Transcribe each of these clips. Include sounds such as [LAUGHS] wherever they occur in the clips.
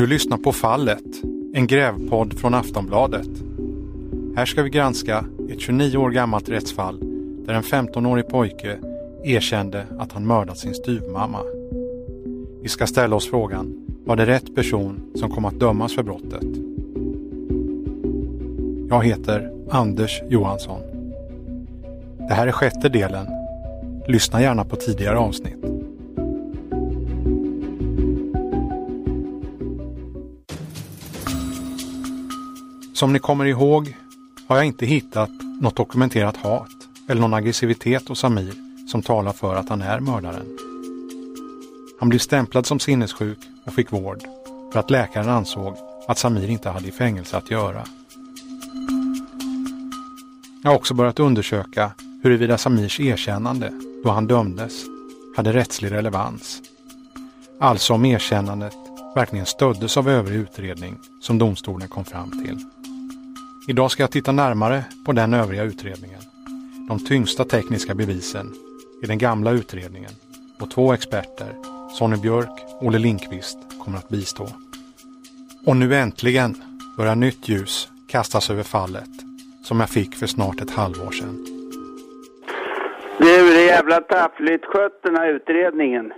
Du lyssnar på Fallet, en grävpodd från Aftonbladet. Här ska vi granska ett 29 år gammalt rättsfall där en 15-årig pojke erkände att han mördat sin styvmamma. Vi ska ställa oss frågan, var det rätt person som kom att dömas för brottet? Jag heter Anders Johansson. Det här är sjätte delen. Lyssna gärna på tidigare avsnitt. Som ni kommer ihåg har jag inte hittat något dokumenterat hat eller någon aggressivitet hos Samir som talar för att han är mördaren. Han blev stämplad som sinnessjuk och fick vård för att läkaren ansåg att Samir inte hade i fängelse att göra. Jag har också börjat undersöka huruvida Samirs erkännande då han dömdes hade rättslig relevans. Alltså om erkännandet verkligen stöddes av övrig utredning som domstolen kom fram till. Idag ska jag titta närmare på den övriga utredningen. De tyngsta tekniska bevisen i den gamla utredningen och två experter, Sonny Björk och Olle Linkvist, kommer att bistå. Och nu äntligen börjar nytt ljus kastas över fallet som jag fick för snart ett halvår sedan. Du, det är jävla taffligt skött den här utredningen.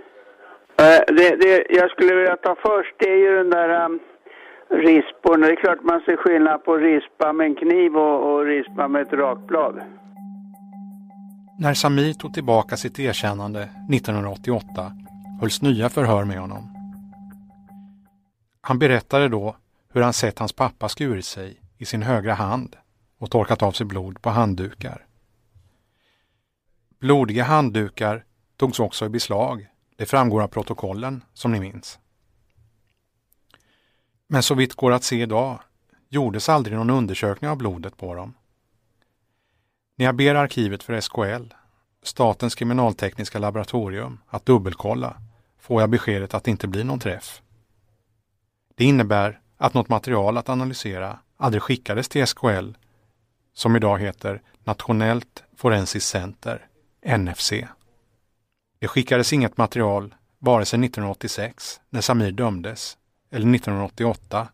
Eh, det, det, jag skulle vilja ta först, det är ju den där um, risporna. Det är klart man ser skillnad på rispa med en kniv och, och rispa med ett rakblad. När Samir tog tillbaka sitt erkännande 1988 hölls nya förhör med honom. Han berättade då hur han sett hans pappa skurit sig i sin högra hand och torkat av sig blod på handdukar. Blodiga handdukar togs också i beslag. Det framgår av protokollen som ni minns. Men så vitt går att se idag gjordes aldrig någon undersökning av blodet på dem. När jag ber arkivet för SKL, Statens kriminaltekniska laboratorium, att dubbelkolla får jag beskedet att det inte blir någon träff. Det innebär att något material att analysera aldrig skickades till SKL, som idag heter Nationellt forensiskt center, NFC. Det skickades inget material vare sig 1986, när Samir dömdes, eller 1988,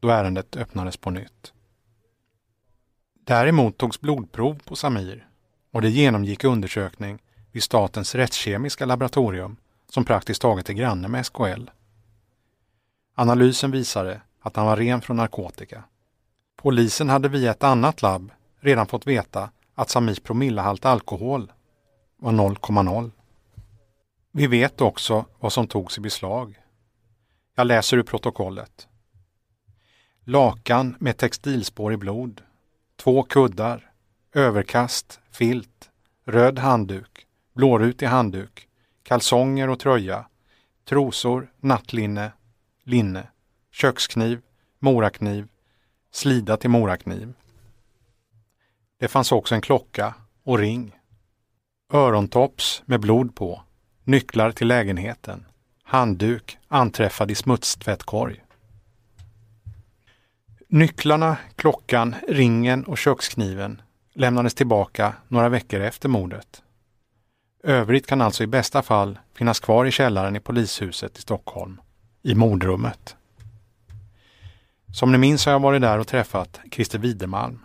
då ärendet öppnades på nytt. Däremot togs blodprov på Samir och det genomgick undersökning vid Statens rättskemiska laboratorium som praktiskt taget är granne med SKL. Analysen visade att han var ren från narkotika. Polisen hade via ett annat labb redan fått veta att Samirs promillehalt alkohol var 0,0. Vi vet också vad som togs i beslag. Jag läser ur protokollet. Lakan med textilspår i blod, två kuddar, överkast, filt, röd handduk, blårutig handduk, kalsonger och tröja, trosor, nattlinne, linne, kökskniv, morakniv, slida till morakniv. Det fanns också en klocka och ring. Örontops med blod på, nycklar till lägenheten, handduk anträffad i smutstvättkorg. Nycklarna, klockan, ringen och kökskniven lämnades tillbaka några veckor efter mordet. Övrigt kan alltså i bästa fall finnas kvar i källaren i polishuset i Stockholm, i mordrummet. Som ni minns har jag varit där och träffat Christer Widermalm.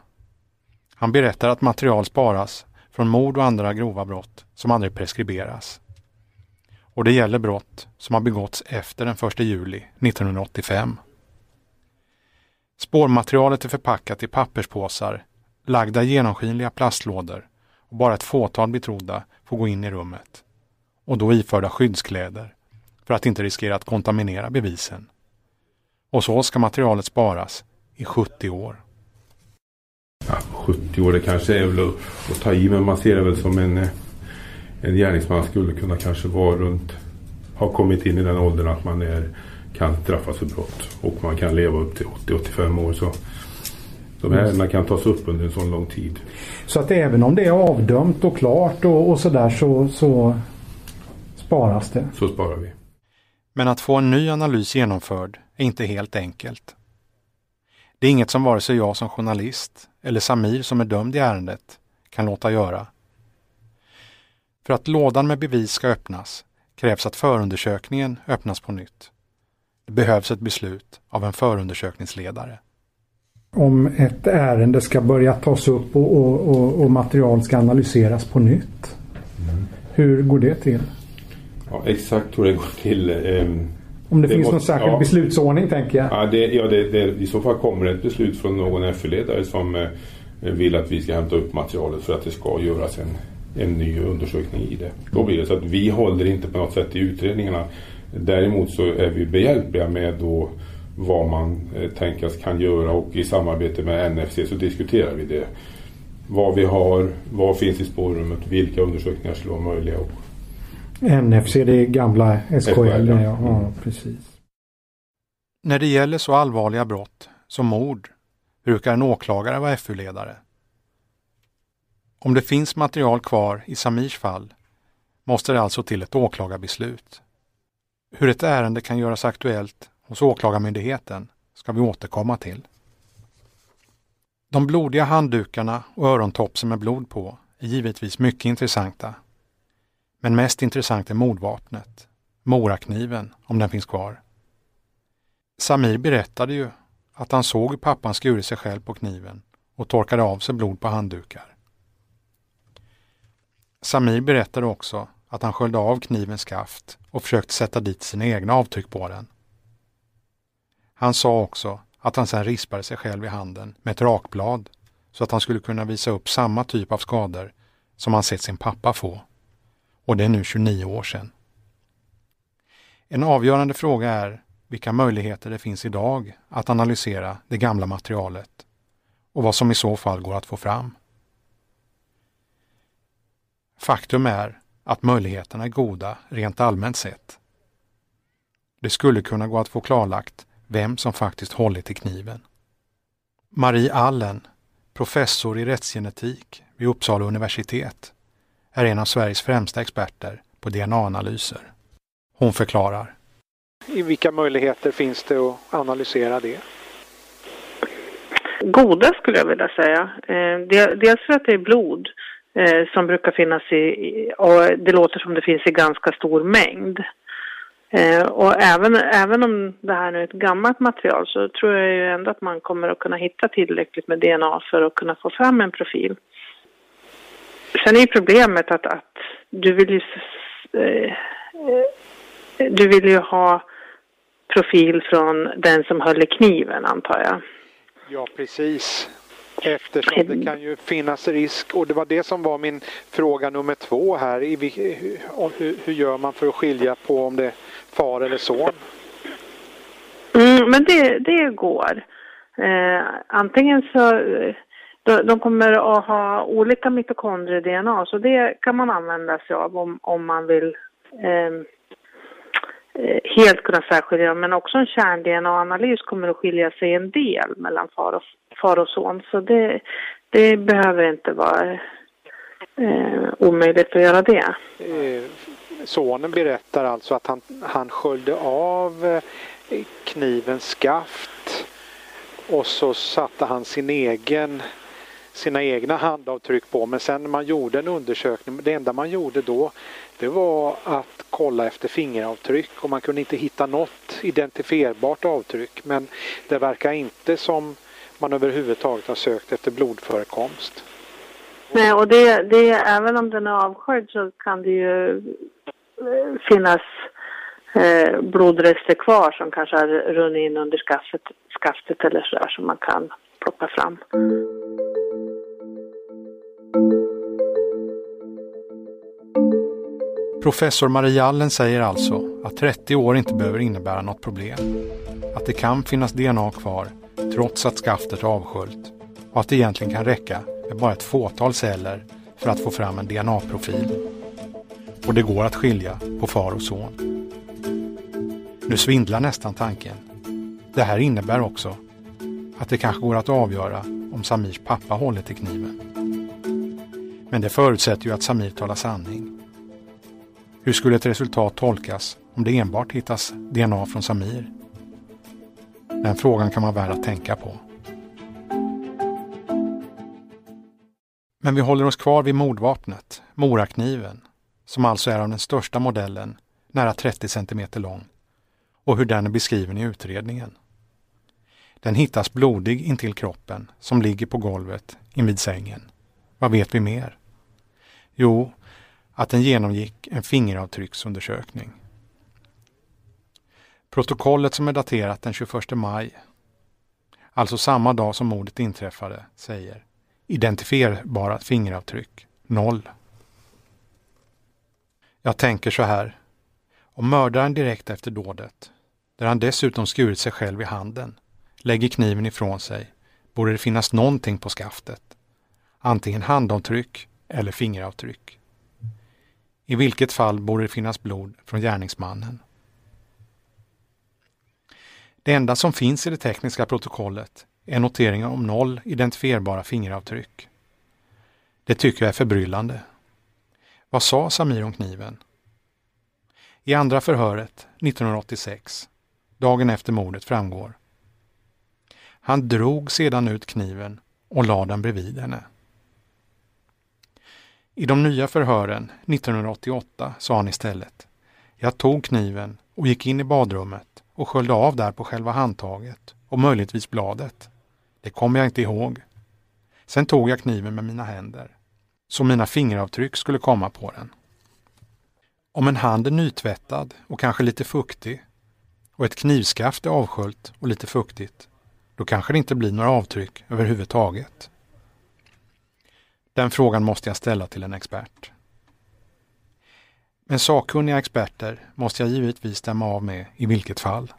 Han berättar att material sparas från mord och andra grova brott som aldrig preskriberas. Och det gäller brott som har begåtts efter den 1 juli 1985. Spårmaterialet är förpackat i papperspåsar, lagda i genomskinliga plastlådor och bara ett fåtal betrodda får gå in i rummet. Och då iförda skyddskläder för att inte riskera att kontaminera bevisen. Och så ska materialet sparas i 70 år. Ja, 70 år det kanske är väl att, ta i men man ser det väl som en, eh, en gärningsman skulle kunna kanske vara runt, ha kommit in i den åldern att man är, kan straffas för brott och man kan leva upp till 80-85 år. Så de här ärendena kan tas upp under en sån lång tid. Så att även om det är avdömt och klart och, och sådär så, så sparas det? Så sparar vi. Men att få en ny analys genomförd är inte helt enkelt. Det är inget som vare sig jag som journalist eller Samir som är dömd i ärendet kan låta göra. För att lådan med bevis ska öppnas krävs att förundersökningen öppnas på nytt. Det behövs ett beslut av en förundersökningsledare. Om ett ärende ska börja tas upp och, och, och, och material ska analyseras på nytt. Mm. Hur går det till? Ja, exakt hur det går till. Eh, Om det, det finns måste, någon särskild ja, beslutsordning tänker jag. Ja, det, ja det, det, i så fall kommer det ett beslut från någon FU-ledare som eh, vill att vi ska hämta upp materialet för att det ska göras en, en ny undersökning i det. Då blir det så att vi håller inte på något sätt i utredningarna. Däremot så är vi behjälpliga med då vad man eh, tänkas kan göra och i samarbete med NFC så diskuterar vi det. Vad vi har, vad finns i spårrummet, vilka undersökningar skulle vara möjliga. Och... NFC det är gamla SKL, SKL ja. ja. Mm. precis. När det gäller så allvarliga brott som mord brukar en åklagare vara FU-ledare. Om det finns material kvar i Samirs fall måste det alltså till ett åklagarbeslut. Hur ett ärende kan göras aktuellt hos Åklagarmyndigheten ska vi återkomma till. De blodiga handdukarna och örontopsen med blod på är givetvis mycket intressanta. Men mest intressant är mordvapnet, morakniven, om den finns kvar. Samir berättade ju att han såg hur pappan skurit sig själv på kniven och torkade av sig blod på handdukar. Samir berättade också att han sköljde av knivens skaft och försökte sätta dit sina egna avtryck på den. Han sa också att han sedan rispade sig själv i handen med ett rakblad så att han skulle kunna visa upp samma typ av skador som han sett sin pappa få. Och det är nu 29 år sedan. En avgörande fråga är vilka möjligheter det finns idag att analysera det gamla materialet och vad som i så fall går att få fram. Faktum är att möjligheterna är goda rent allmänt sett. Det skulle kunna gå att få klarlagt vem som faktiskt hållit i kniven. Marie Allen, professor i rättsgenetik vid Uppsala universitet, är en av Sveriges främsta experter på DNA-analyser. Hon förklarar. I vilka möjligheter finns det att analysera det? Goda skulle jag vilja säga. Eh, dels för att det är blod eh, som brukar finnas i, och det låter som det finns i ganska stor mängd. Eh, och även, även om det här nu är ett gammalt material så tror jag ju ändå att man kommer att kunna hitta tillräckligt med DNA för att kunna få fram en profil. Sen är ju problemet att, att du vill ju eh, du vill ju ha profil från den som höll i kniven antar jag. Ja precis. Eftersom det kan ju finnas risk och det var det som var min fråga nummer två här. Hur, hur gör man för att skilja på om det är far eller son? Mm, men det, det går. Eh, antingen så de, de kommer att ha olika mitokondrie-DNA så det kan man använda sig av om, om man vill eh, Eh, Eh, helt kunna särskilja men också en kärn-DNA-analys kommer att skilja sig en del mellan far och, far och son. Så det, det behöver inte vara eh, omöjligt att göra det. Eh, sonen berättar alltså att han, han sköljde av eh, knivens skaft och så satte han sin egen sina egna handavtryck på men sen när man gjorde en undersökning, det enda man gjorde då det var att kolla efter fingeravtryck och man kunde inte hitta något identifierbart avtryck men det verkar inte som man överhuvudtaget har sökt efter blodförekomst. Nej, och det, det även om den är avskörd så kan det ju eh, finnas eh, blodrester kvar som kanske har runnit in under skaftet, skaftet eller sådär som man kan plocka fram. Professor Marie Allen säger alltså att 30 år inte behöver innebära något problem. Att det kan finnas DNA kvar trots att skaftet är avsköljt och att det egentligen kan räcka med bara ett fåtal celler för att få fram en DNA-profil. Och det går att skilja på far och son. Nu svindlar nästan tanken. Det här innebär också att det kanske går att avgöra om Samirs pappa hållit i kniven. Men det förutsätter ju att Samir talar sanning hur skulle ett resultat tolkas om det enbart hittas DNA från Samir? Den frågan kan vara värd att tänka på. Men vi håller oss kvar vid mordvapnet, morakniven, som alltså är av den största modellen, nära 30 cm lång och hur den är beskriven i utredningen. Den hittas blodig intill kroppen som ligger på golvet invid sängen. Vad vet vi mer? Jo, att den genomgick en fingeravtrycksundersökning. Protokollet som är daterat den 21 maj, alltså samma dag som mordet inträffade, säger identifierbara fingeravtryck noll. Jag tänker så här. Om mördaren direkt efter dådet, där han dessutom skurit sig själv i handen, lägger kniven ifrån sig, borde det finnas någonting på skaftet. Antingen handavtryck eller fingeravtryck. I vilket fall borde det finnas blod från gärningsmannen. Det enda som finns i det tekniska protokollet är noteringar om noll identifierbara fingeravtryck. Det tycker jag är förbryllande. Vad sa Samir om kniven? I andra förhöret 1986, dagen efter mordet, framgår. Han drog sedan ut kniven och lade den bredvid henne. I de nya förhören 1988 sa han istället. Jag tog kniven och gick in i badrummet och sköljde av där på själva handtaget och möjligtvis bladet. Det kommer jag inte ihåg. Sen tog jag kniven med mina händer så mina fingeravtryck skulle komma på den. Om en hand är nytvättad och kanske lite fuktig och ett knivskaft är avsköljt och lite fuktigt, då kanske det inte blir några avtryck överhuvudtaget. Den frågan måste jag ställa till en expert. Men sakkunniga experter måste jag givetvis stämma av med i vilket fall.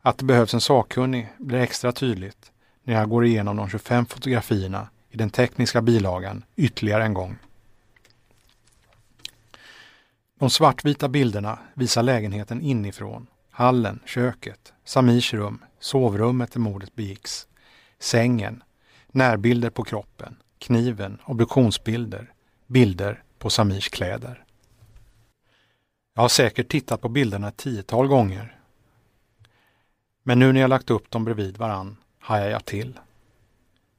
Att det behövs en sakkunnig blir extra tydligt när jag går igenom de 25 fotografierna i den tekniska bilagan ytterligare en gång. De svartvita bilderna visar lägenheten inifrån, hallen, köket, Samirs rum, sovrummet där mordet begicks, sängen, närbilder på kroppen, kniven, obduktionsbilder, bilder på Samirs kläder. Jag har säkert tittat på bilderna ett tiotal gånger. Men nu när jag lagt upp dem bredvid varann hajar jag till.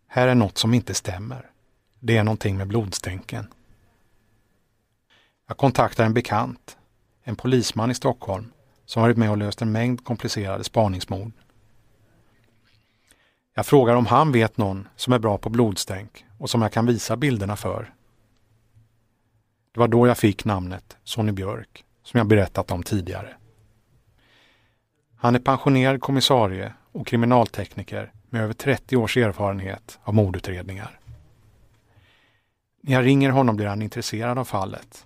Här är något som inte stämmer. Det är någonting med blodstänken. Jag kontaktar en bekant, en polisman i Stockholm som varit med och löst en mängd komplicerade spaningsmord. Jag frågar om han vet någon som är bra på blodstänk och som jag kan visa bilderna för. Det var då jag fick namnet Sonny Björk, som jag berättat om tidigare. Han är pensionerad kommissarie och kriminaltekniker med över 30 års erfarenhet av mordutredningar. När jag ringer honom blir han intresserad av fallet.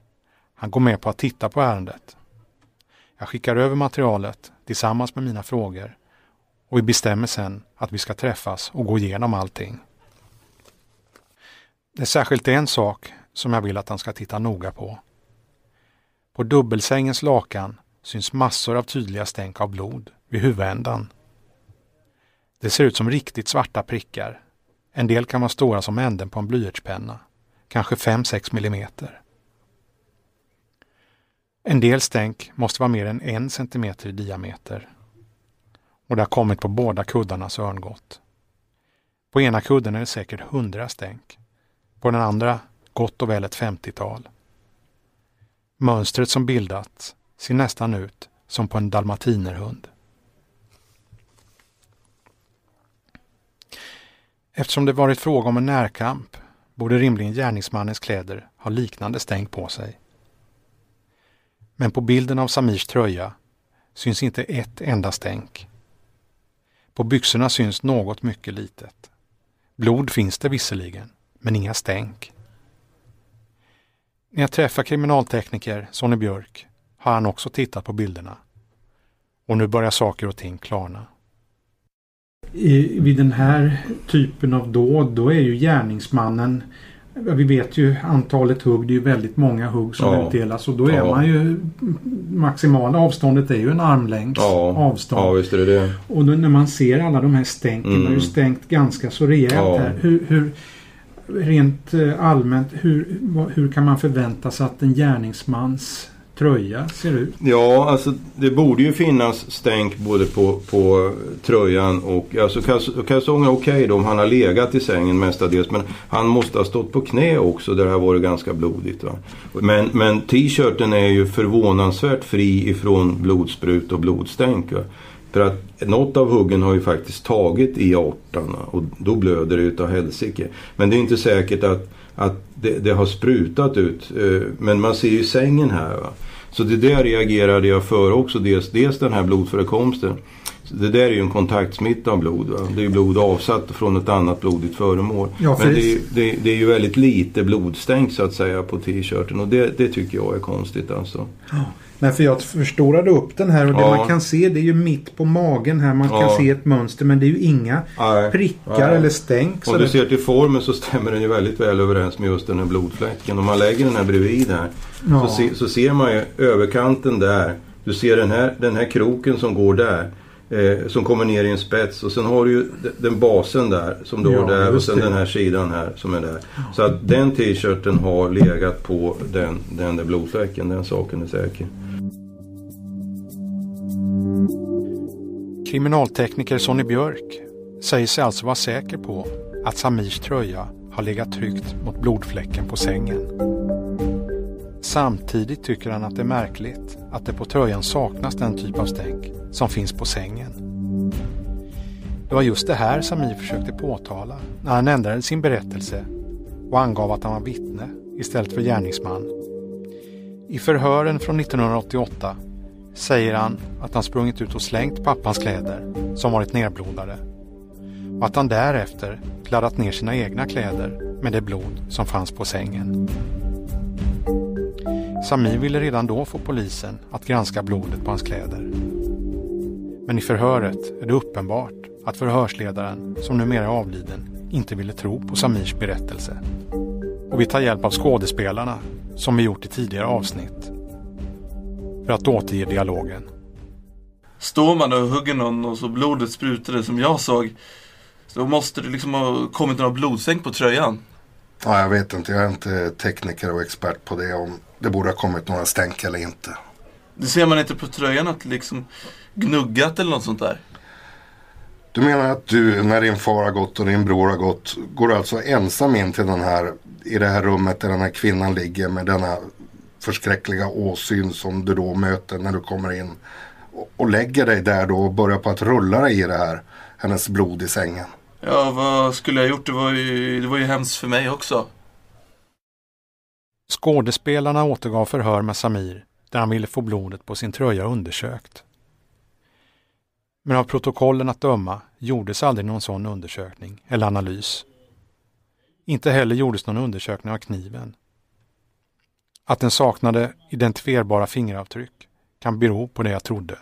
Han går med på att titta på ärendet. Jag skickar över materialet tillsammans med mina frågor och vi bestämmer sen att vi ska träffas och gå igenom allting. Det är särskilt en sak som jag vill att han ska titta noga på. På dubbelsängens lakan syns massor av tydliga stänk av blod vid huvudändan. Det ser ut som riktigt svarta prickar. En del kan vara stora som änden på en blyertspenna, kanske 5-6 millimeter. En del stänk måste vara mer än en centimeter i diameter. Och det har kommit på båda kuddarnas örngott. På ena kudden är det säkert hundra stänk. På den andra gott och väl ett 50-tal. Mönstret som bildats ser nästan ut som på en dalmatinerhund. Eftersom det varit fråga om en närkamp borde rimligen gärningsmannens kläder ha liknande stänk på sig. Men på bilden av Samirs tröja syns inte ett enda stänk. På byxorna syns något mycket litet. Blod finns det visserligen, men inga stänk. När jag träffar kriminaltekniker Sonny Björk har han också tittat på bilderna. Och nu börjar saker och ting klarna. I, vid den här typen av dåd då är ju gärningsmannen vi vet ju antalet hugg, det är ju väldigt många hugg som ja. utdelas och då är ja. man ju maximala avståndet är ju en armlängds ja. avstånd. Ja, visst är det det. Och då, när man ser alla de här stänken, mm. det är ju stänkt ganska så rejält ja. här. Hur, hur, rent eh, allmänt, hur, hur kan man förvänta sig att en gärningsmans tröja ser ut? Ja, alltså det borde ju finnas stänk både på, på tröjan och alltså kalsongerna okej okay då om han har legat i sängen mestadels men han måste ha stått på knä också där det har varit ganska blodigt. Va? Men, men t-shirten är ju förvånansvärt fri ifrån blodsprut och blodstänk. Va? För att något av huggen har ju faktiskt tagit i aortan och då blöder det utav helsike. Men det är inte säkert att, att det, det, har sprutat ut. Eh, men man ser ju sängen här. Va? Så det där reagerade jag för också. Dels, dels den här blodförekomsten. Det där är ju en kontaktsmitta av blod. Va? Det är ju blod avsatt från ett annat blodigt föremål. Ja, Men det är, det, det är, ju väldigt lite blodstänk så att säga på t-shirten och det, det, tycker jag är konstigt alltså. Ja. Nej, för jag förstorade upp den här och det man kan se det är ju mitt på magen här. Man kan se ett mönster men det är ju inga Nej. prickar Nej. eller stänk. Om du ser till formen så stämmer den ju väldigt väl överens med just den här blodfläcken. Om man lägger den här bredvid här så, se, så ser man ju överkanten där. Du ser den här, den här kroken som går där. Eh, som kommer ner i en spets och sen har du ju den basen där som du ja, har där och sen det. den här sidan här som är där. Så att den t-shirten har legat på den, den där blodfläcken, den saken är säker. Kriminaltekniker Sonny Björk säger sig alltså vara säker på att Samirs tröja har legat tryckt mot blodfläcken på sängen. Samtidigt tycker han att det är märkligt att det på tröjan saknas den typ av stänk som finns på sängen. Det var just det här Samir försökte påtala när han ändrade sin berättelse och angav att han var vittne istället för gärningsman. I förhören från 1988 säger han att han sprungit ut och slängt pappans kläder som varit nerblodade och att han därefter kladdat ner sina egna kläder med det blod som fanns på sängen. Samir ville redan då få polisen att granska blodet på hans kläder. Men i förhöret är det uppenbart att förhörsledaren, som numera är avliden, inte ville tro på Samirs berättelse. Och vi tar hjälp av skådespelarna, som vi gjort i tidigare avsnitt, för att återge dialogen. Står man och hugger någon och så blodet sprutade som jag såg, så måste det liksom ha kommit några blodstänk på tröjan. Ja, jag vet inte. Jag är inte tekniker och expert på det. Om det borde ha kommit några stänk eller inte. Det ser man inte på tröjan att liksom gnuggat eller något sånt där? Du menar att du, när din far har gått och din bror har gått, går alltså ensam in till den här, i det här rummet där den här kvinnan ligger med denna förskräckliga åsyn som du då möter när du kommer in. Och, och lägger dig där då och börjar på att rulla dig i det här, hennes blod i sängen. Ja, vad skulle jag gjort? Det var ju, det var ju hemskt för mig också. Skådespelarna återgav förhör med Samir där han ville få blodet på sin tröja undersökt. Men av protokollen att döma gjordes aldrig någon sån undersökning eller analys. Inte heller gjordes någon undersökning av kniven. Att den saknade identifierbara fingeravtryck kan bero på det jag trodde.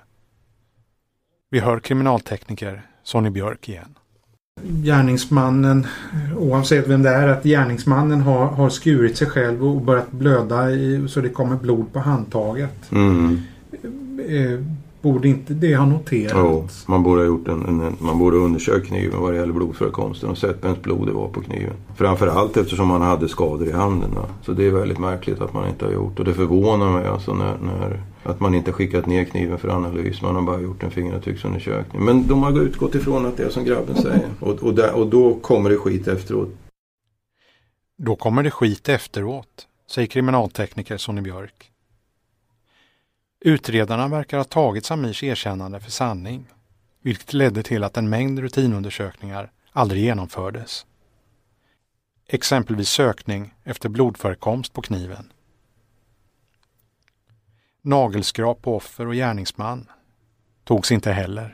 Vi hör kriminaltekniker Sonny Björk igen gärningsmannen, oavsett vem det är, att gärningsmannen har, har skurit sig själv och börjat blöda i, så det kommer blod på handtaget. Mm. Borde inte det ha noterats? Jo, man borde ha gjort en, en, man borde undersökt kniven vad det gäller blodförekomsten och sett vems blod det var på kniven. Framförallt eftersom han hade skador i handen. Va? Så det är väldigt märkligt att man inte har gjort och det förvånar mig alltså när, när att man inte skickat ner kniven för analys. Man har bara gjort en fingeravtrycksundersökning. Men de har utgått ifrån att det är som grabben [LAUGHS] säger. Och, och, där, och då kommer det skit efteråt. Då kommer det skit efteråt, säger kriminaltekniker Sonny Björk. Utredarna verkar ha tagit Samirs erkännande för sanning, vilket ledde till att en mängd rutinundersökningar aldrig genomfördes. Exempelvis sökning efter blodförekomst på kniven. Nagelskrap på offer och gärningsman togs inte heller.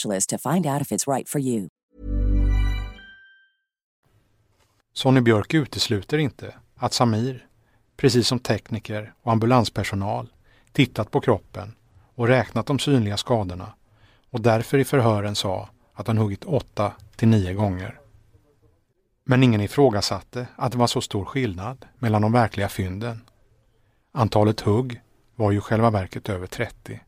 to find out if it's right for you. Sonny Björk utesluter inte att Samir, precis som tekniker och ambulanspersonal, tittat på kroppen och räknat de synliga skadorna och därför i förhören sa att han huggit åtta till nio gånger. Men ingen ifrågasatte att det var så stor skillnad mellan de verkliga fynden. Antalet hugg var ju själva verket över 30.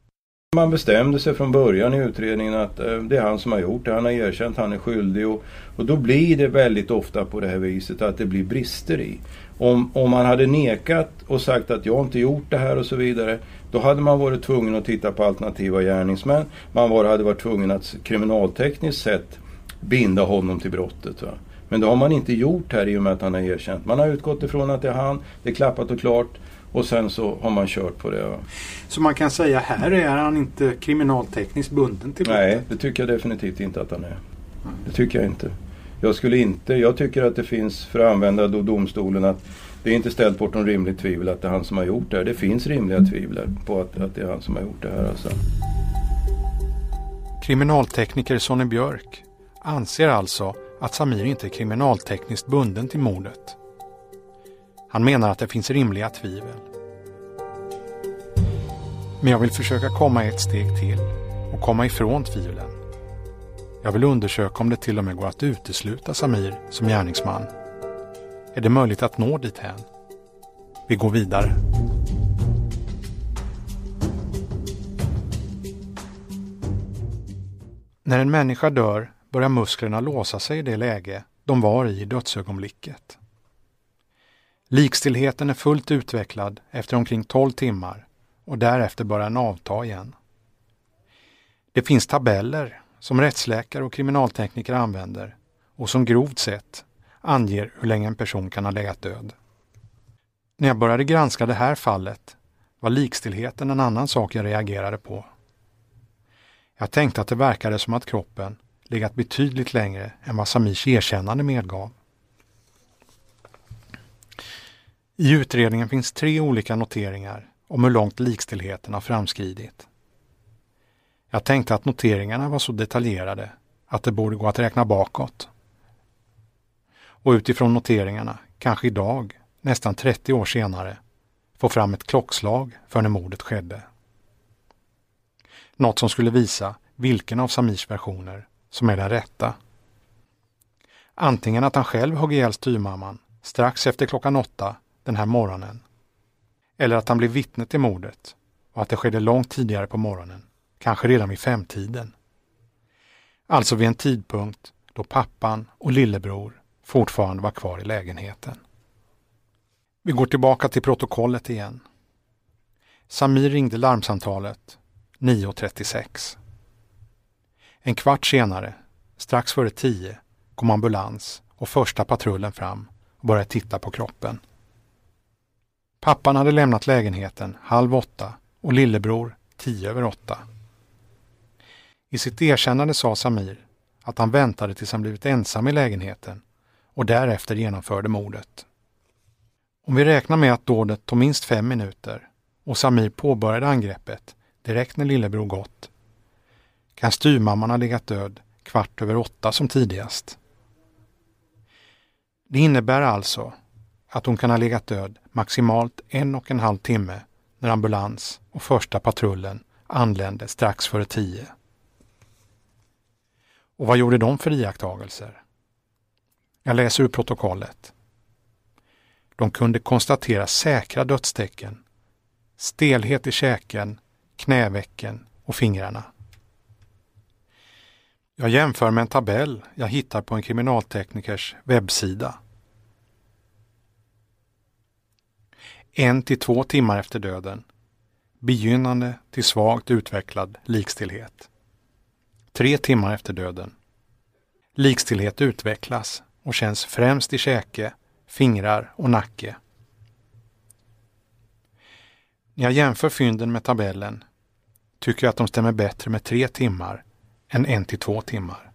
Man bestämde sig från början i utredningen att eh, det är han som har gjort det. Han har erkänt, han är skyldig. Och, och då blir det väldigt ofta på det här viset att det blir brister i. Om, om man hade nekat och sagt att jag inte gjort det här och så vidare. Då hade man varit tvungen att titta på alternativa gärningsmän. Man var, hade varit tvungen att kriminaltekniskt sett binda honom till brottet. Va? Men det har man inte gjort här i och med att han har erkänt. Man har utgått ifrån att det är han. Det är klappat och klart. Och sen så har man kört på det. Så man kan säga här är han inte kriminaltekniskt bunden till Nej, det tycker jag definitivt inte att han är. Det tycker jag inte. Jag skulle inte, jag tycker att det finns, för att använda då domstolen, att det är inte ställt bortom rimligt tvivel att det är han som har gjort det här. Det finns rimliga tvivel på att, att det är han som har gjort det här. Alltså. Kriminaltekniker Sonny Björk anser alltså att Samir inte är kriminaltekniskt bunden till mordet. Han menar att det finns rimliga tvivel. Men jag vill försöka komma ett steg till och komma ifrån tvivlen. Jag vill undersöka om det till och med går att utesluta Samir som gärningsman. Är det möjligt att nå dithän? Vi går vidare. När en människa dör börjar musklerna låsa sig i det läge de var i i dödsögonblicket. Likstillheten är fullt utvecklad efter omkring 12 timmar och därefter börjar den avta igen. Det finns tabeller som rättsläkare och kriminaltekniker använder och som grovt sett anger hur länge en person kan ha legat död. När jag började granska det här fallet var likstillheten en annan sak jag reagerade på. Jag tänkte att det verkade som att kroppen legat betydligt längre än vad Samirs erkännande medgav. I utredningen finns tre olika noteringar om hur långt likstillheten har framskridit. Jag tänkte att noteringarna var så detaljerade att det borde gå att räkna bakåt. Och utifrån noteringarna, kanske idag, nästan 30 år senare, få fram ett klockslag för när mordet skedde. Något som skulle visa vilken av Samirs versioner som är den rätta. Antingen att han själv högg ihjäl styrmamman strax efter klockan åtta den här morgonen. Eller att han blev vittne till mordet och att det skedde långt tidigare på morgonen, kanske redan vid femtiden. Alltså vid en tidpunkt då pappan och lillebror fortfarande var kvar i lägenheten. Vi går tillbaka till protokollet igen. Samir ringde larmsamtalet 9.36. En kvart senare, strax före 10, kom ambulans och första patrullen fram och började titta på kroppen. Pappan hade lämnat lägenheten halv åtta och lillebror tio över åtta. I sitt erkännande sa Samir att han väntade tills han blivit ensam i lägenheten och därefter genomförde mordet. Om vi räknar med att dådet tog minst fem minuter och Samir påbörjade angreppet direkt när lillebror gått kan styrmamman ha legat död kvart över åtta som tidigast. Det innebär alltså att hon kan ha legat död maximalt en och en halv timme när ambulans och första patrullen anlände strax före tio. Och vad gjorde de för iakttagelser? Jag läser ur protokollet. De kunde konstatera säkra dödstecken. Stelhet i käken, knävecken och fingrarna. Jag jämför med en tabell jag hittar på en kriminalteknikers webbsida. En till två timmar efter döden. Begynnande till svagt utvecklad likstillhet. tre timmar efter döden. Likstillhet utvecklas och känns främst i käke, fingrar och nacke. När jag jämför fynden med tabellen tycker jag att de stämmer bättre med tre timmar än en till två timmar.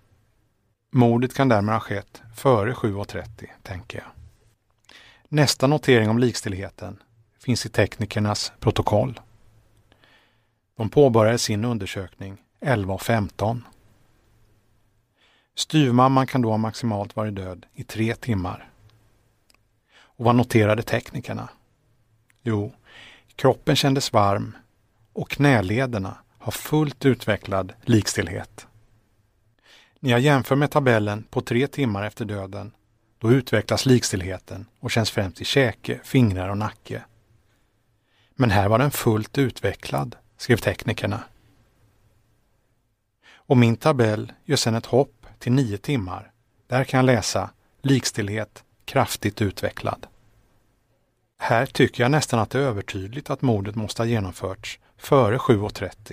Mordet kan därmed ha skett före 7.30, tänker jag. Nästa notering om likstillheten finns i teknikernas protokoll. De påbörjade sin undersökning 11.15. Styvmamman kan då ha maximalt varit död i tre timmar. Och vad noterade teknikerna? Jo, kroppen kändes varm och knälederna har fullt utvecklad likstelhet. När jag jämför med tabellen på tre timmar efter döden, då utvecklas likstelheten och känns främst i käke, fingrar och nacke. Men här var den fullt utvecklad, skrev teknikerna. Och min tabell gör sedan ett hopp till nio timmar. Där kan jag läsa likstillhet kraftigt utvecklad. Här tycker jag nästan att det är övertydligt att mordet måste ha genomförts före 7.30.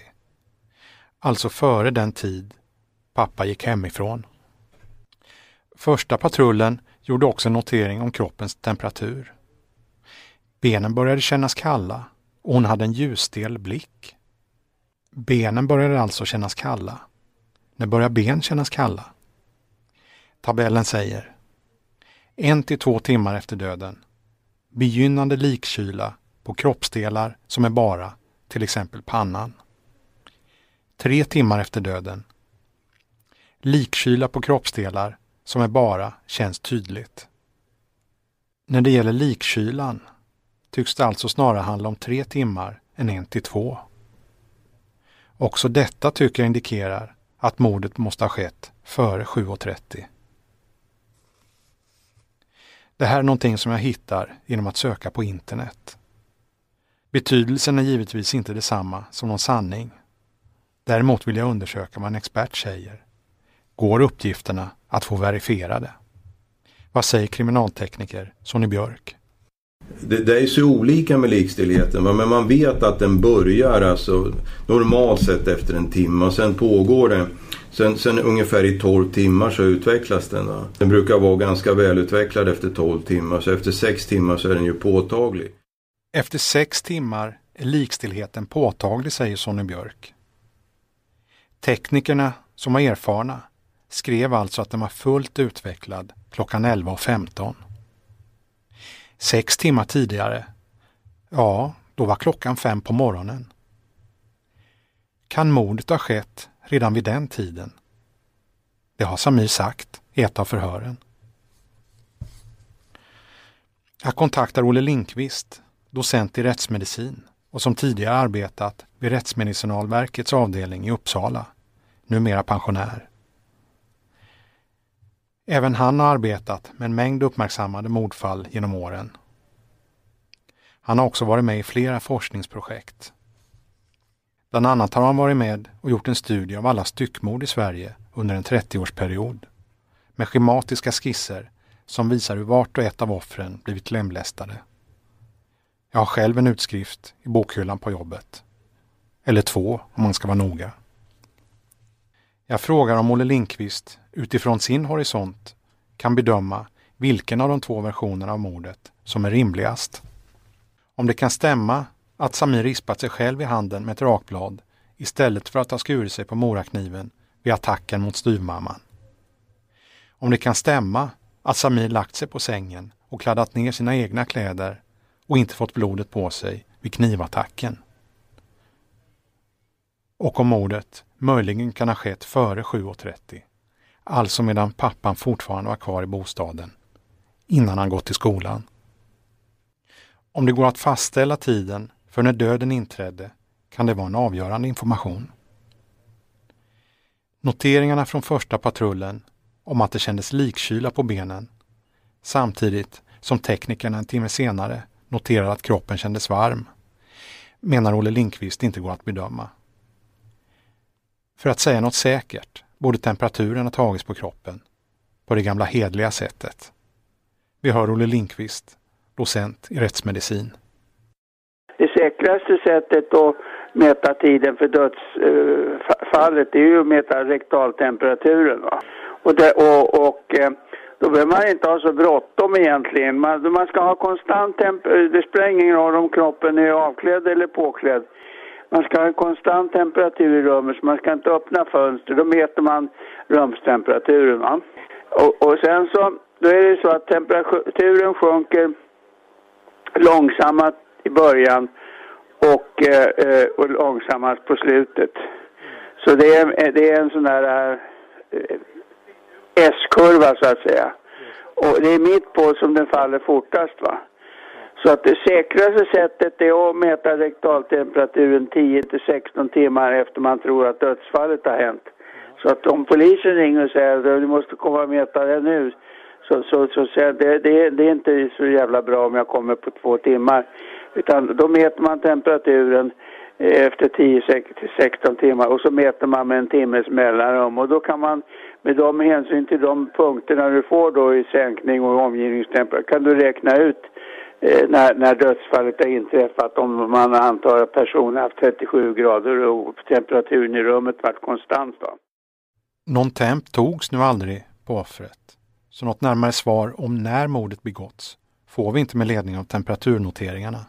Alltså före den tid pappa gick hemifrån. Första patrullen gjorde också en notering om kroppens temperatur. Benen började kännas kalla och hon hade en ljusstel blick. Benen började alltså kännas kalla. När börjar ben kännas kalla? Tabellen säger en till två timmar efter döden. Begynnande likkyla på kroppsdelar som är bara, till exempel pannan. Tre timmar efter döden. Likkyla på kroppsdelar som är bara känns tydligt. När det gäller likkylan tycks det alltså snarare handla om tre timmar än en till två. Också detta tycker jag indikerar att mordet måste ha skett före 7.30. Det här är någonting som jag hittar genom att söka på internet. Betydelsen är givetvis inte detsamma som någon sanning. Däremot vill jag undersöka vad en expert säger. Går uppgifterna att få verifierade? Vad säger kriminaltekniker Sonny Björk? Det, det, är så olika med likstillheten men man vet att den börjar alltså normalt sett efter en timme och sen pågår det. Sen, sen ungefär i 12 timmar så utvecklas den. Va? Den brukar vara ganska välutvecklad efter 12 timmar så efter 6 timmar så är den ju påtaglig. Efter 6 timmar är likstillheten påtaglig säger Sonny Björk. Teknikerna som var erfarna skrev alltså att den var fullt utvecklad klockan 11.15. Sex timmar tidigare, ja, då var klockan fem på morgonen. Kan mordet ha skett redan vid den tiden? Det har Samir sagt i ett av förhören. Jag kontaktar Olle Linkvist, docent i rättsmedicin och som tidigare arbetat vid Rättsmedicinalverkets avdelning i Uppsala, numera pensionär. Även han har arbetat med en mängd uppmärksammade mordfall genom åren. Han har också varit med i flera forskningsprojekt. Bland annat har han varit med och gjort en studie av alla styckmord i Sverige under en 30-årsperiod med schematiska skisser som visar hur vart och ett av offren blivit lemlästade. Jag har själv en utskrift i bokhyllan på jobbet. Eller två om man ska vara noga. Jag frågar om Olle Linkvist utifrån sin horisont kan bedöma vilken av de två versionerna av mordet som är rimligast. Om det kan stämma att Samir rispat sig själv i handen med ett rakblad istället för att ha skurit sig på morakniven vid attacken mot styvmamman. Om det kan stämma att Samir lagt sig på sängen och kladdat ner sina egna kläder och inte fått blodet på sig vid knivattacken. Och om mordet möjligen kan ha skett före 7.30. Alltså medan pappan fortfarande var kvar i bostaden. Innan han gått till skolan. Om det går att fastställa tiden för när döden inträdde kan det vara en avgörande information. Noteringarna från första patrullen om att det kändes likkyla på benen samtidigt som teknikerna en timme senare noterade att kroppen kändes varm menar Olle Lindqvist inte går att bedöma. För att säga något säkert borde temperaturen ha tagits på kroppen på det gamla hedliga sättet. Vi hör Olle Linkvist, docent i rättsmedicin. Det säkraste sättet att mäta tiden för dödsfallet, eh, är ju att mäta rektaltemperaturen. Va? Och, det, och, och eh, då behöver man inte ha så bråttom egentligen. Man, man ska ha konstant temperatur, det spelar ingen roll om kroppen är avklädd eller påklädd. Man ska ha en konstant temperatur i rummet så man ska inte öppna fönster. Då mäter man rumstemperaturen. Va? Och, och sen så, då är det så att temperaturen sjunker långsammast i början och, eh, och långsammast på slutet. Så det är, det är en sån där eh, S-kurva så att säga. Och det är mitt på som den faller fortast va. Så att det säkraste sättet är att mäta rektaltemperaturen 10 till 16 timmar efter man tror att dödsfallet har hänt. Så att om polisen ringer och säger att du måste komma och mäta det nu så, så, så säger det, det, det är inte så jävla bra om jag kommer på två timmar. Utan då mäter man temperaturen eh, efter 10 till 16 timmar och så mäter man med en timmes mellanrum och då kan man med de hänsyn till de punkterna du får då i sänkning och omgivningstemperatur kan du räkna ut Eh, när, när dödsfallet har inträffat om man antar att personen haft 37 grader och temperaturen i rummet varit konstant. Då. Någon temp togs nu aldrig på offret. Så något närmare svar om när mordet begåtts får vi inte med ledning av temperaturnoteringarna.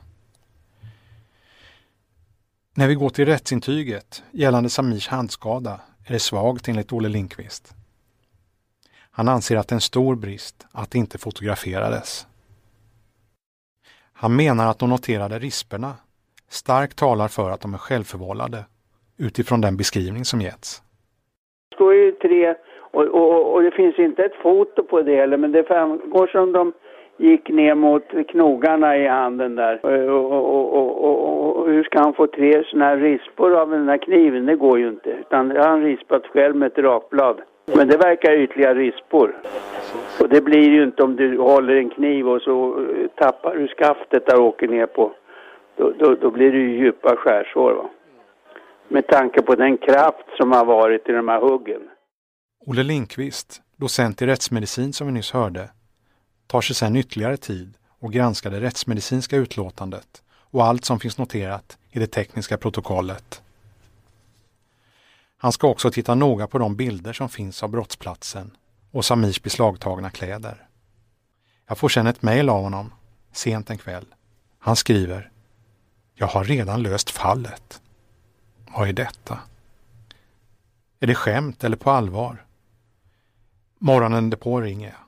När vi går till rättsintyget gällande Samirs handskada är det svagt enligt Olle Lindqvist. Han anser att det är en stor brist att det inte fotograferades. Han menar att de noterade risperna starkt talar för att de är självförvållade utifrån den beskrivning som getts. Det står ju tre och, och, och det finns inte ett foto på det heller men det framgår som de gick ner mot knogarna i handen där. Och, och, och, och hur ska han få tre sådana här rispor av den här kniven? Det går ju inte. Utan det har han rispat själv med ett rakblad. Men det verkar ytliga rispor. Och det blir ju inte om du håller en kniv och så eh, tappar du skaftet där och åker ner på. Då, då, då blir det ju djupa skärsår va. Med tanke på den kraft som har varit i de här huggen. Olle Lindqvist, docent i rättsmedicin som vi nyss hörde, tar sig sedan ytterligare tid och granskar det rättsmedicinska utlåtandet och allt som finns noterat i det tekniska protokollet. Han ska också titta noga på de bilder som finns av brottsplatsen och Samirs beslagtagna kläder. Jag får sedan ett mejl av honom, sent en kväll. Han skriver Jag har redan löst fallet. Vad är detta? Är det skämt eller på allvar? Morgonen därpå ringer jag.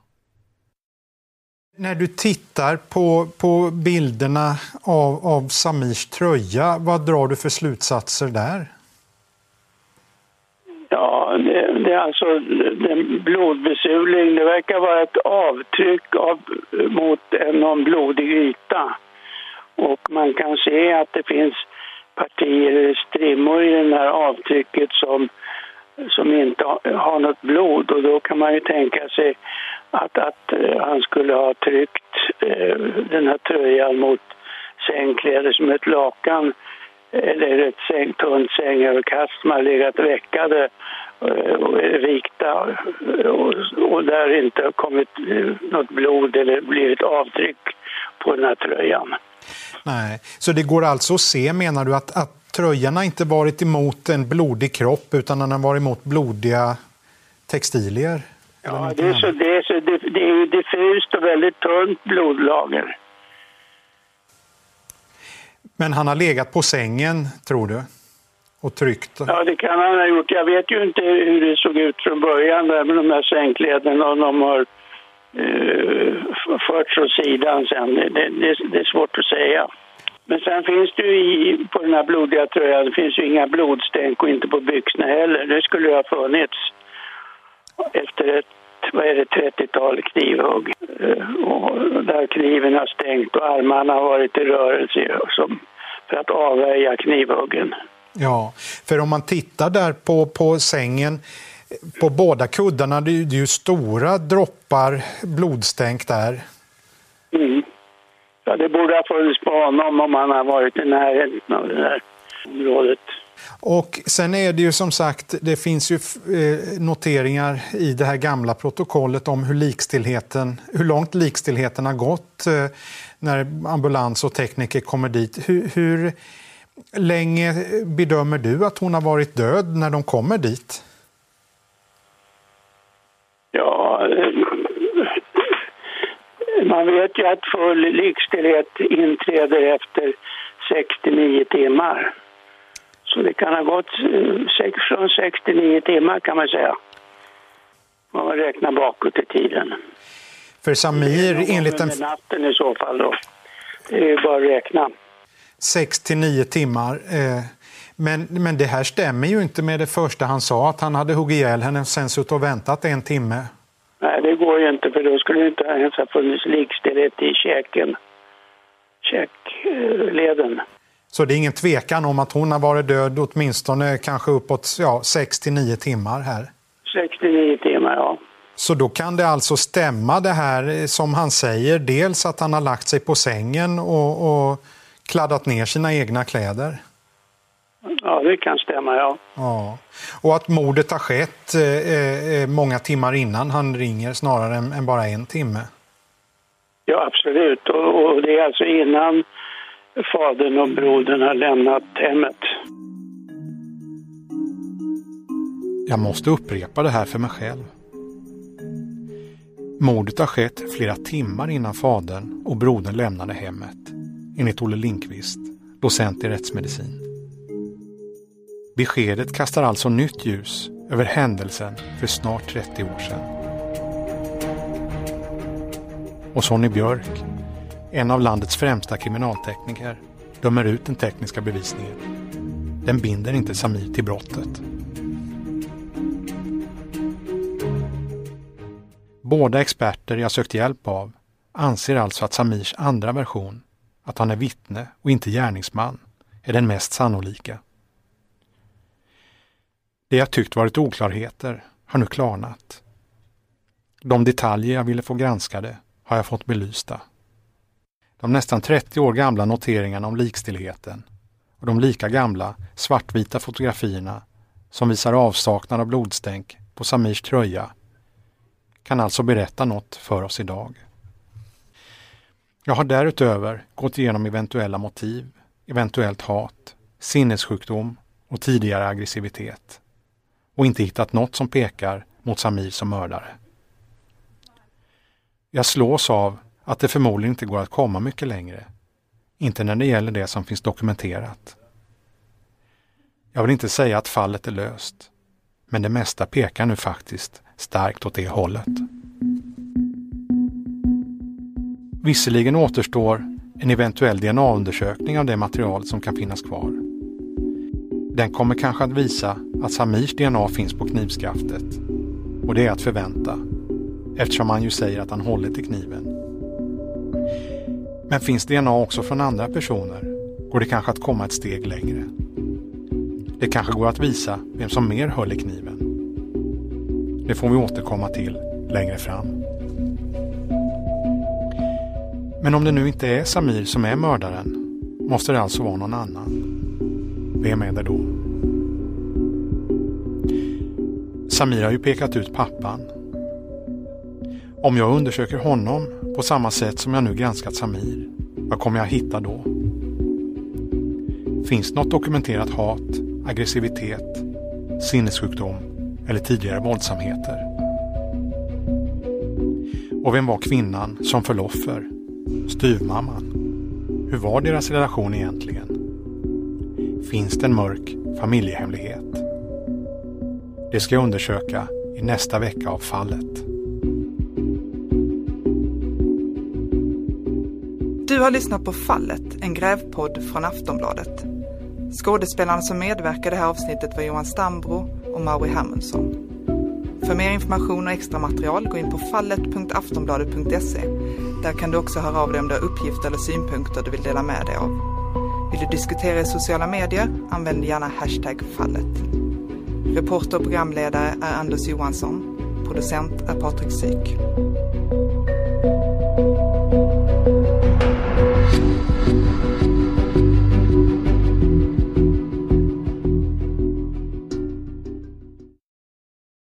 När du tittar på, på bilderna av, av Samirs tröja, vad drar du för slutsatser där? Ja, det, det är alltså den blodbesudling. Det verkar vara ett avtryck av, mot någon blodig yta. Och man kan se att det finns partier, strimmor i det här avtrycket som, som inte har något blod. Och då kan man ju tänka sig att, att eh, han skulle ha tryckt eh, den här tröjan mot sängkläder som ett lakan eller ett säng, tunt sängöverkast som har legat veckade och vikta och, och där inte har kommit något blod eller blivit avtryck på den här tröjan. Nej, så det går alltså att se menar du att, att tröjan inte varit emot en blodig kropp utan den har varit emot blodiga textilier? Ja, det är, så, det, är så, det, det är diffust och väldigt tunt blodlager. Men han har legat på sängen, tror du? Och tryckt? Ja, det kan han ha gjort. Jag vet ju inte hur det såg ut från början där med de här sängkläderna om de har uh, förts åt sidan sen. Det, det, det, är svårt att säga. Men sen finns det ju i, på den här blodiga tröjan, det finns ju inga blodstänk och inte på byxorna heller. Det skulle ju ha funnits efter ett vad är det, 30-tal knivhugg. Eh, och där kniven har stängt och armarna har varit i rörelse som, för att avvärja knivhuggen. Ja, för om man tittar där på, på sängen, på båda kuddarna, det är ju stora droppar blodstänk där. Mm. Ja, det borde ha funnits på honom om han har varit i närheten av det där området. Och sen är det ju som sagt, det finns ju eh, noteringar i det här gamla protokollet om hur likstillheten, hur långt likstillheten har gått eh, när ambulans och tekniker kommer dit. Hur, hur, länge bedömer du att hon har varit död när de kommer dit? Ja, eh, man vet ju att full likstillhet inträder efter 69 timmar. Så det kan ha gått eh, från 69 timmar kan man säga. Om man räknar bakåt i tiden. För Samir enligt en... natten i så fall då. Det är bara att räkna. 6 till 9 timmar. Eh, men, men det här stämmer ju inte med det första han sa, att han hade huggit ihjäl henne och sen suttit och väntat en timme. Nej, det går ju inte för då skulle det inte ens ha funnits likställighet i käken. Käkleden. Så det är ingen tvekan om att hon har varit död åtminstone kanske uppåt ja, 6 till 9 timmar här? 6 till 9 timmar, ja. Så då kan det alltså stämma det här som han säger, dels att han har lagt sig på sängen och, och kladdat ner sina egna kläder? Ja, det kan stämma, ja. ja. Och att mordet har skett eh, eh, många timmar innan han ringer snarare än, än bara en timme? Ja, absolut. Och, och, det är alltså innan fadern och brodern har lämnat hemmet. Jag måste upprepa det här för mig själv. Mordet har skett flera timmar innan fadern och brodern lämnade hemmet, enligt Olle Linkvist, docent i rättsmedicin. Beskedet kastar alltså nytt ljus över händelsen för snart 30 år sedan. Och Sonny Björk, en av landets främsta kriminaltekniker, dömer ut den tekniska bevisningen. Den binder inte Samir till brottet. Båda experter jag sökt hjälp av anser alltså att Samirs andra version, att han är vittne och inte gärningsman, är den mest sannolika. Det jag tyckt varit oklarheter har nu klarnat. De detaljer jag ville få granskade har jag fått belysta. De nästan 30 år gamla noteringarna om likstillheten och de lika gamla svartvita fotografierna som visar avsaknad av blodstänk på Samirs tröja kan alltså berätta något för oss idag. Jag har därutöver gått igenom eventuella motiv, eventuellt hat, sinnessjukdom och tidigare aggressivitet och inte hittat något som pekar mot Samir som mördare. Jag slås av att det förmodligen inte går att komma mycket längre. Inte när det gäller det som finns dokumenterat. Jag vill inte säga att fallet är löst, men det mesta pekar nu faktiskt starkt åt det hållet. Visserligen återstår en eventuell DNA-undersökning av det material som kan finnas kvar. Den kommer kanske att visa att Samirs DNA finns på knivskaftet. Och det är att förvänta, eftersom han ju säger att han hållit i kniven. Men finns DNA också från andra personer går det kanske att komma ett steg längre. Det kanske går att visa vem som mer höll i kniven. Det får vi återkomma till längre fram. Men om det nu inte är Samir som är mördaren måste det alltså vara någon annan. Vem är det då? Samir har ju pekat ut pappan. Om jag undersöker honom på samma sätt som jag nu granskat Samir, vad kommer jag hitta då? Finns något dokumenterat hat, aggressivitet, sinnessjukdom eller tidigare våldsamheter? Och vem var kvinnan som föll offer? Styvmamman? Hur var deras relation egentligen? Finns det en mörk familjehemlighet? Det ska jag undersöka i nästa vecka av fallet. Du har lyssnat på Fallet, en grävpodd från Aftonbladet. Skådespelarna som medverkade i det här avsnittet var Johan Stambro och Mauri Hermundsson. För mer information och extra material gå in på fallet.aftonbladet.se. Där kan du också höra av dig om du har uppgifter eller synpunkter du vill dela med dig av. Vill du diskutera i sociala medier? Använd gärna hashtag fallet. Reporter och programledare är Anders Johansson. Producent är Patrik Syk.